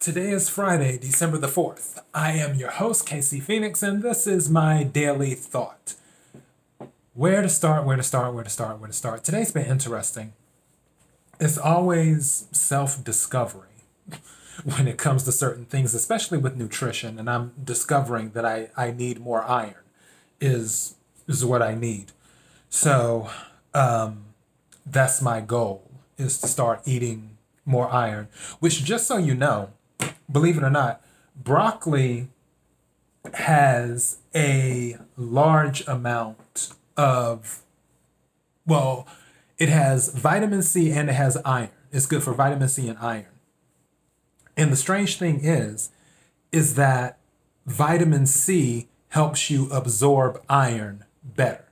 Today is Friday, December the 4th. I am your host, Casey Phoenix, and this is my daily thought. Where to start, where to start, where to start, where to start. Today's been interesting. It's always self discovery when it comes to certain things, especially with nutrition, and I'm discovering that I, I need more iron, is, is what I need. So um, that's my goal, is to start eating more iron, which, just so you know, believe it or not, broccoli has a large amount of, well, it has vitamin C and it has iron. It's good for vitamin C and iron. And the strange thing is, is that vitamin C helps you absorb iron better.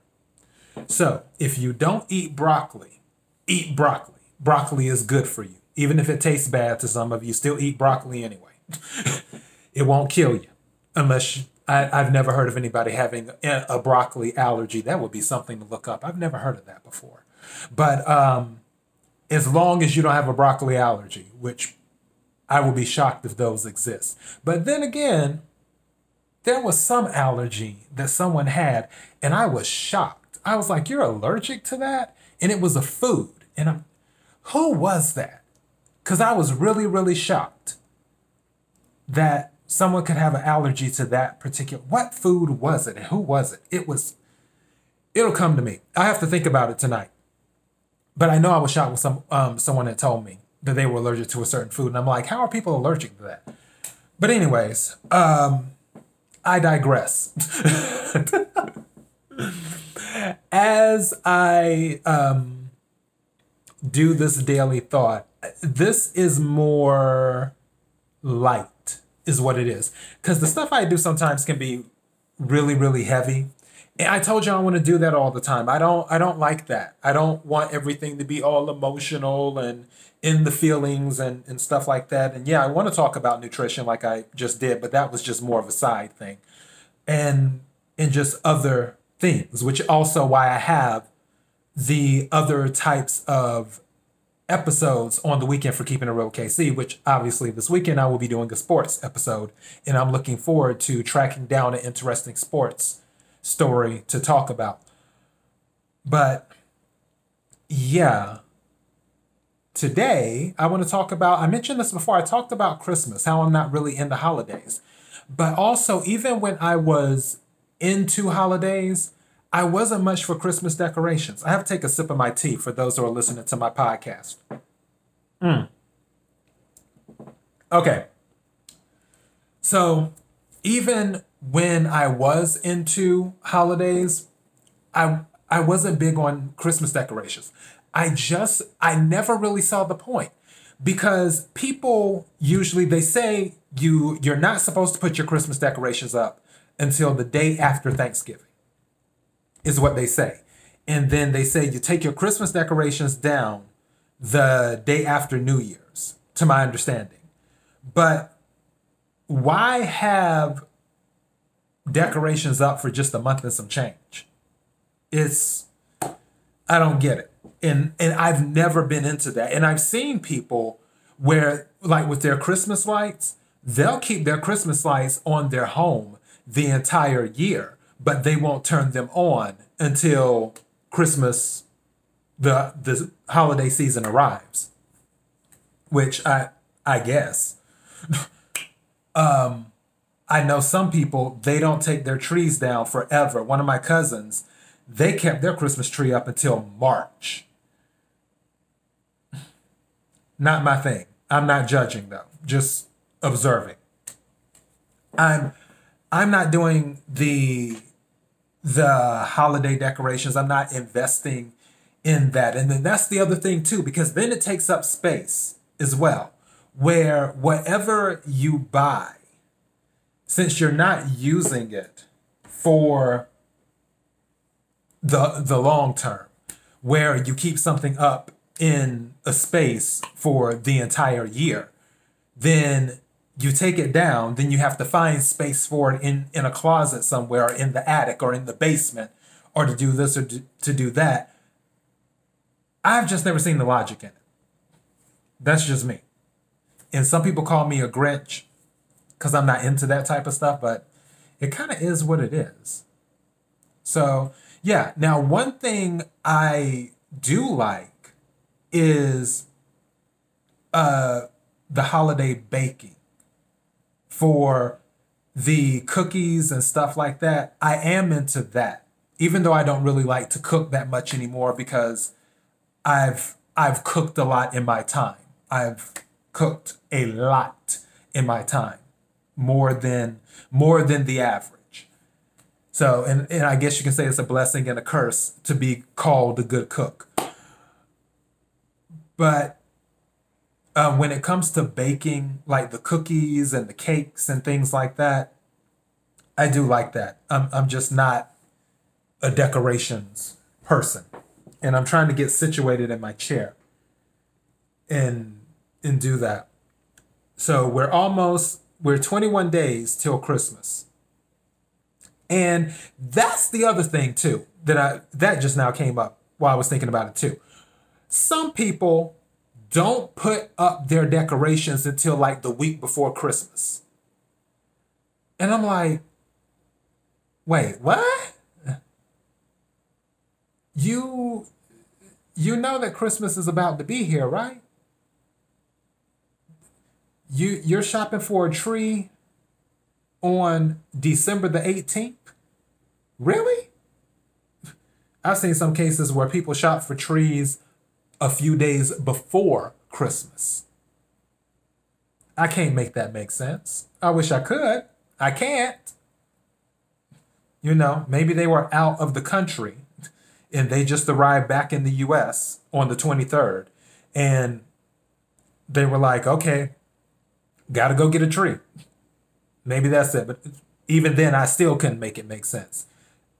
So if you don't eat broccoli, eat broccoli. Broccoli is good for you. Even if it tastes bad to some of you, still eat broccoli anyway. it won't kill you unless you, I, I've never heard of anybody having a, a, broccoli allergy. That would be something to look up. I've never heard of that before. But um, as long as you don't have a broccoli allergy, which I will be shocked if those exist. But then again, there was some allergy that someone had, and I was shocked. I was like, You're allergic to that? And it was a food. And I'm, who was that? Because I was really, really shocked that someone could have an allergy to that particular what food was it? And who was it? It was it'll come to me. I have to think about it tonight. But i know i was shocked with some um, someone that told me that they were allergic to a certain food and i'm like how are people allergic to that? But anyways um, i digress. As i um, do this daily thought this is more light is what it is. Because the stuff I do sometimes can be really, really heavy. And I told you I want to do that all the time. I don't I don't like that. I don't want everything to be all emotional and in the feelings and, and stuff like that. And yeah, I want to talk about nutrition like I just did, but that was just more of a side thing. And and just other things, which also why I have the other types of episodes on the weekend for Keeping It Real KC, which obviously this weekend I will be doing a sports episode. And I'm looking forward to tracking down an interesting sports story to talk about. But yeah, today I want to talk about, I mentioned this before, I talked about Christmas, how I'm not really into holidays. But also, even when I was into holidays, I wasn't much for Christmas decorations. I have to take a sip of my tea for those who are listening to my podcast. Mm. Okay. So, even when I was into holidays, I I wasn't big on Christmas decorations. I just I never really saw the point because people usually they say you you're not supposed to put your Christmas decorations up until the day after Thanksgiving is what they say. And then they say you take your Christmas decorations down the day after New Year's, to my understanding. But why have decorations up for just a month and some change? It's I don't get it. And and I've never been into that. And I've seen people where like with their Christmas lights, they'll keep their Christmas lights on their home the entire year but they won't turn them on until Christmas, the the holiday season arrives. Which I I guess. um, I know some people they don't take their trees down forever. One of my cousins, they kept their Christmas tree up until March. Not my thing. I'm not judging though, just observing. I'm I'm not doing the the holiday decorations. I'm not investing in that. And then that's the other thing too, because then it takes up space as well, where whatever you buy, since you're not using it for the the long term, where you keep something up in a space for the entire year, then you take it down, then you have to find space for it in, in a closet somewhere, or in the attic, or in the basement, or to do this or to, to do that. I've just never seen the logic in it. That's just me. And some people call me a Grinch because I'm not into that type of stuff, but it kind of is what it is. So, yeah. Now, one thing I do like is uh, the holiday baking for the cookies and stuff like that. I am into that, even though I don't really like to cook that much anymore because I've I've cooked a lot in my time. I've cooked a lot in my time, more than more than the average. So, and, and I guess you can say it's a blessing and a curse to be called a good cook. But um, when it comes to baking, like the cookies and the cakes and things like that, I do like that. I'm, I'm just not a decorations person. And I'm trying to get situated in my chair and and do that. So we're almost we're 21 days till Christmas. And that's the other thing too that I that just now came up while I was thinking about it too. Some people don't put up their decorations until like the week before Christmas. And I'm like, wait, what? You you know that Christmas is about to be here, right? You you're shopping for a tree on December the 18th? Really? I've seen some cases where people shop for trees a few days before Christmas. I can't make that make sense. I wish I could. I can't. You know, maybe they were out of the country and they just arrived back in the US on the 23rd and they were like, okay, got to go get a tree. Maybe that's it. But even then, I still couldn't make it make sense.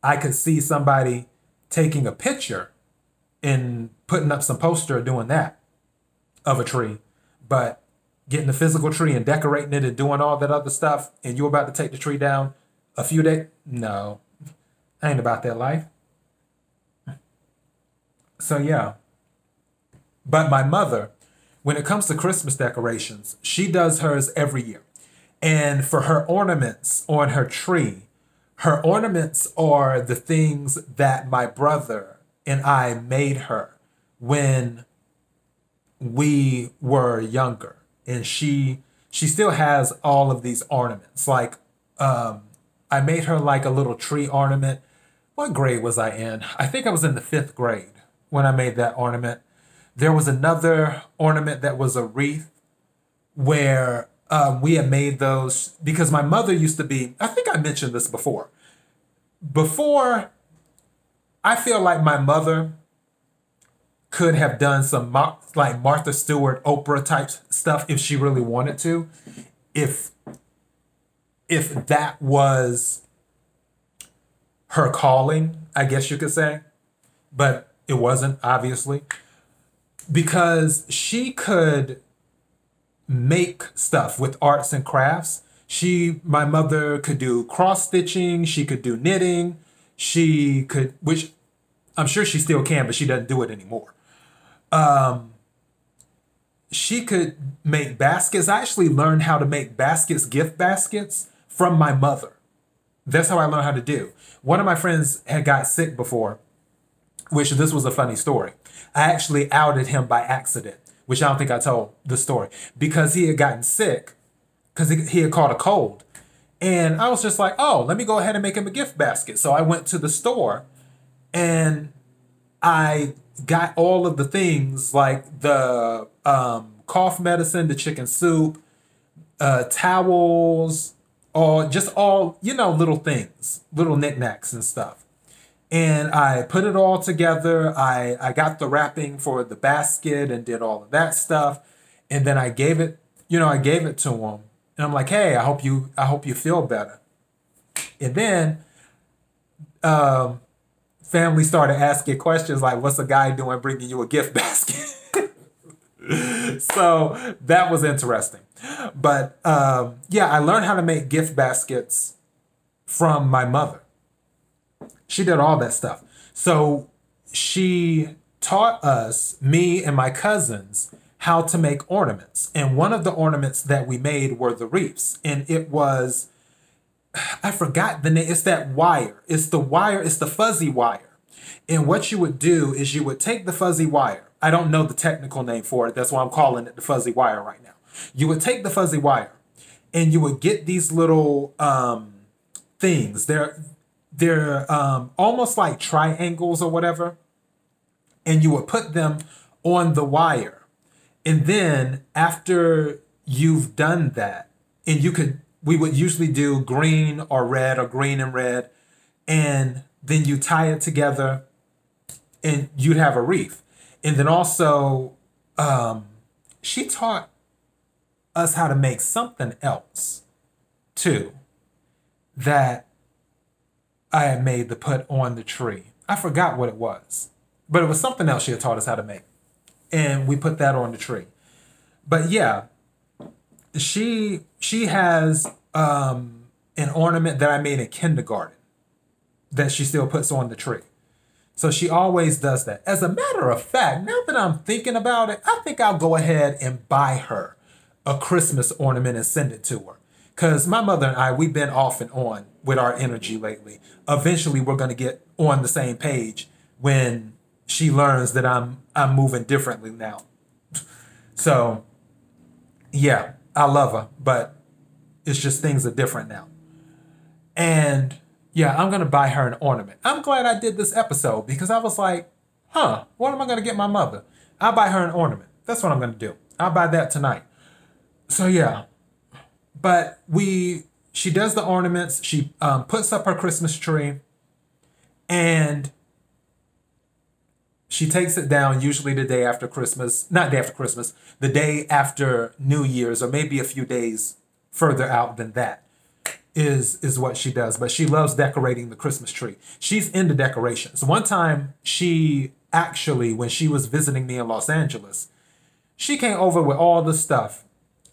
I could see somebody taking a picture and putting up some poster doing that of a tree, but getting the physical tree and decorating it and doing all that other stuff, and you're about to take the tree down a few days. No, I ain't about that life. So yeah. But my mother, when it comes to Christmas decorations, she does hers every year. And for her ornaments on her tree, her ornaments are the things that my brother and I made her when we were younger. And she she still has all of these ornaments. Like um I made her like a little tree ornament. What grade was I in? I think I was in the fifth grade when I made that ornament. There was another ornament that was a wreath where um, we had made those because my mother used to be, I think I mentioned this before. Before, I feel like my mother could have done some like Martha Stewart, Oprah type stuff if she really wanted to. If if that was her calling, I guess you could say. But it wasn't, obviously. Because she could make stuff with arts and crafts. She, my mother, could do cross stitching. She could do knitting. She could, which I'm sure she still can, but she doesn't do it anymore. Um, she could make baskets. I actually learned how to make baskets, gift baskets, from my mother. That's how I learned how to do. One of my friends had got sick before, which this was a funny story. I actually outed him by accident which I don't think I told the story, because he had gotten sick, because he, had caught a cold. And I was just like, oh, let me go ahead and make him a gift basket. So I went to the store and I got all of the things like the um, cough medicine, the chicken soup, uh, towels, all just all, you know, little things, little knickknacks and stuff and I put it all together. I, I got the wrapping for the basket and did all of that stuff. And then I gave it, you know, I gave it to him. And I'm like, hey, I hope you I hope you feel better. And then um, family started asking questions like, what's a guy doing bringing you a gift basket? so that was interesting. But um, yeah, I learned how to make gift baskets from my mother. She did all that stuff. So she taught us, me and my cousins, how to make ornaments. And one of the ornaments that we made were the wreaths. And it was, I forgot the name, it's that wire. It's the wire, it's the fuzzy wire. And what you would do is you would take the fuzzy wire. I don't know the technical name for it. That's why I'm calling it the fuzzy wire right now. You would take the fuzzy wire and you would get these little um, things. They're they're um, almost like triangles or whatever, and you would put them on the wire. And then after you've done that, and you could, we would usually do green or red or green and red, and then you tie it together, and you'd have a wreath. And then also, um, she taught us how to make something else too that I had made to put on the tree. I forgot what it was, but it was something else she had taught us how to make. And we put that on the tree. But yeah, she she has um, an ornament that I made in kindergarten that she still puts on the tree. So she always does that. As a matter of fact, now that I'm thinking about it, I think I'll go ahead and buy her a Christmas ornament and send it to her. Because my mother and I, we've been off and on with our energy lately. Eventually, we're going to get on the same page when she learns that I'm I'm moving differently now. So, yeah, I love her, but it's just things are different now. And yeah, I'm gonna buy her an ornament. I'm glad I did this episode because I was like, huh, what am I gonna get my mother? I'll buy her an ornament. That's what I'm gonna do. I'll buy that tonight. So yeah, but we she does the ornaments. She um, puts up her Christmas tree, and she takes it down usually the day after Christmas, not day after Christmas, the day after New Year's, or maybe a few days further out than that is is what she does. But she loves decorating the Christmas tree. She's into decorations. One time she actually, when she was visiting me in Los Angeles, she came over with all the stuff.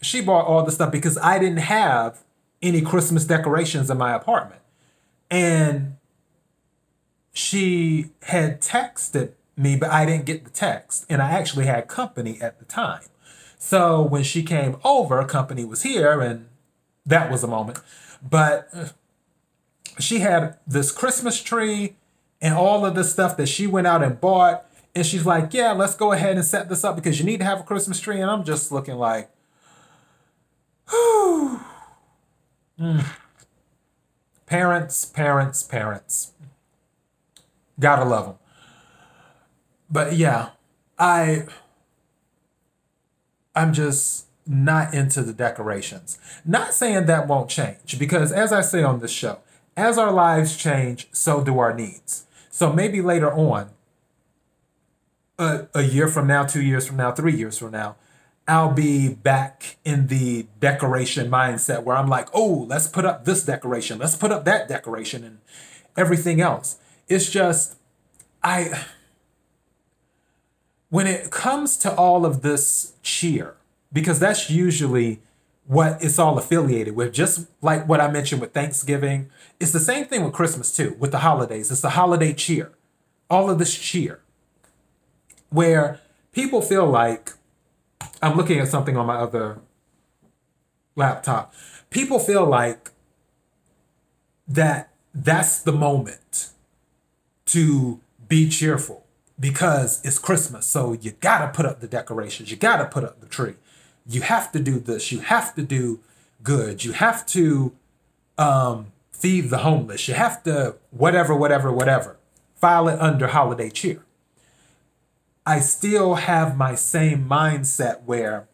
She bought all the stuff because I didn't have any Christmas decorations in my apartment. And she had texted me, but I didn't get the text. And I actually had company at the time. So when she came over, company was here, and that was a moment. But she had this Christmas tree and all of the stuff that she went out and bought. And she's like, Yeah, let's go ahead and set this up because you need to have a Christmas tree. And I'm just looking like. Mm. Parents, parents, parents. Gotta love them. But yeah, I I'm just not into the decorations. Not saying that won't change because as I say on this show, as our lives change, so do our needs. So maybe later on, a, a year from now, two years from now, three years from now, I'll be back in the decoration mindset where I'm like, oh, let's put up this decoration, let's put up that decoration, and everything else. It's just, I when it comes to all of this cheer, because that's usually what it's all affiliated with, just like what I mentioned with Thanksgiving, it's the same thing with Christmas too, with the holidays. It's the holiday cheer, all of this cheer, where people feel like I'm looking at something on my other laptop. People feel like that that's the moment to be cheerful because it's Christmas. So you gotta put up the decorations, you gotta put up the tree. You have to do this, you have to do good, you have to um, feed the homeless, you have to whatever, whatever, whatever. File it under holiday cheer. I still have my same mindset where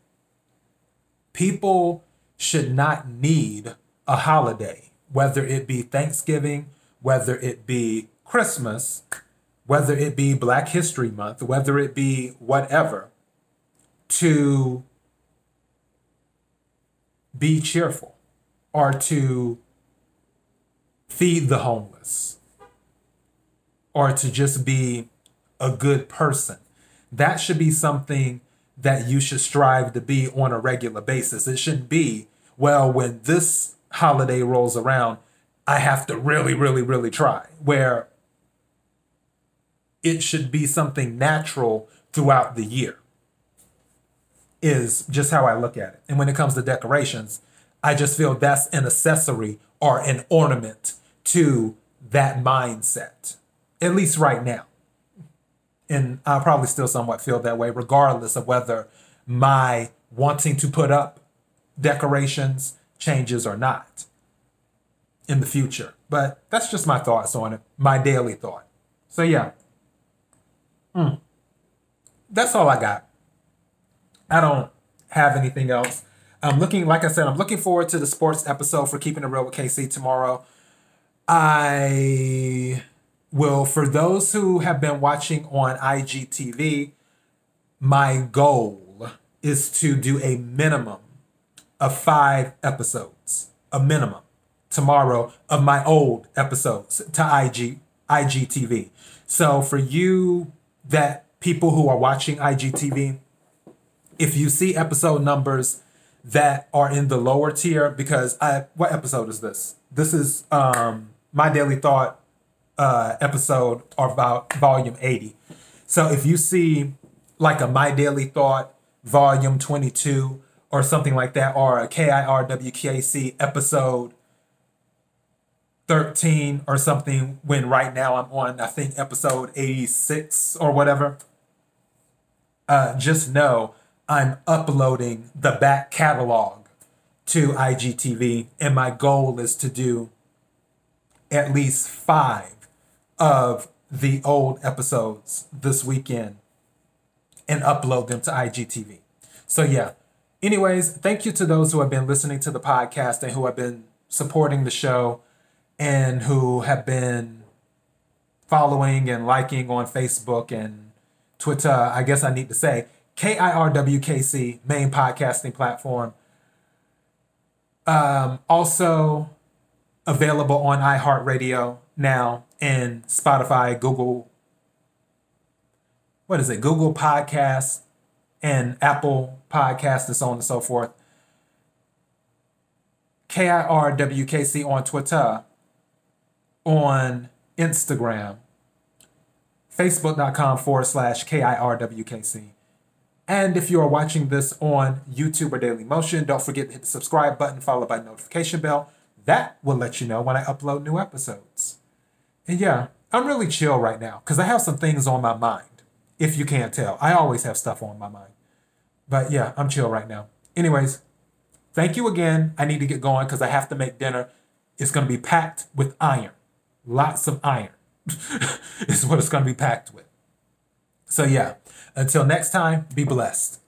people should not need a holiday, whether it be Thanksgiving, whether it be Christmas, whether it be Black History Month, whether it be whatever, to be cheerful or to feed the homeless or to just be a good person. That should be something that you should strive to be on a regular basis. It shouldn't be, well, when this holiday rolls around, I have to really, really, really try. Where it should be something natural throughout the year. is just how I look at it. And when it comes to decorations, I just feel that's an accessory or an ornament to that mindset, at least right now. And I probably still somewhat feel that way, regardless of whether my wanting to put up decorations changes or not in the future. But that's just my thoughts on it, my daily thought. So, yeah. Mm. That's all I got. I don't have anything else. I'm looking, like I said, I'm looking forward to the sports episode for Keeping It Real with KC tomorrow. I will, for those who have been watching on IGTV, my goal is to do a minimum of five episodes, a minimum tomorrow of my old episodes to IG IGTV. So for you that people who are watching IGTV, if you see episode numbers that are in the lower tier, because I what episode is this? This is um my daily thought uh episode or about volume 80. So if you see like a My Daily Thought volume 22 or something like that, or a KIRWKC episode 13 or something, when right now I'm on, I think, episode 86 or whatever, uh, just know I'm uploading the back catalog to IGTV, and my goal is to do at least five of the old episodes this weekend and upload them to IGTV. So, yeah. Anyways, thank you to those who have been listening to the podcast and who have been supporting the show and who have been following and liking on Facebook and Twitter, I guess I need to say, KIRWKC, main podcasting platform. Um, also available on iHeartRadio now and Spotify, Google, what is it, Google Podcasts and Apple Podcasts and so on and so forth. KIRWKC on Twitter, on Instagram, facebook.com forward slash KIRWKC. And if you are watching this on YouTube or Daily Motion, don't forget to hit the subscribe button followed by notification bell. That will let you know when I upload new episodes. And yeah, I'm really chill right now because I have some things on my mind. If you can't tell, I always have stuff on my mind. But yeah, I'm chill right now. Anyways, thank you again. I need to get going because I have to make dinner. It's going to be packed with iron. Lots of iron. is what it's going to be packed with. So, yeah, until next time, be blessed.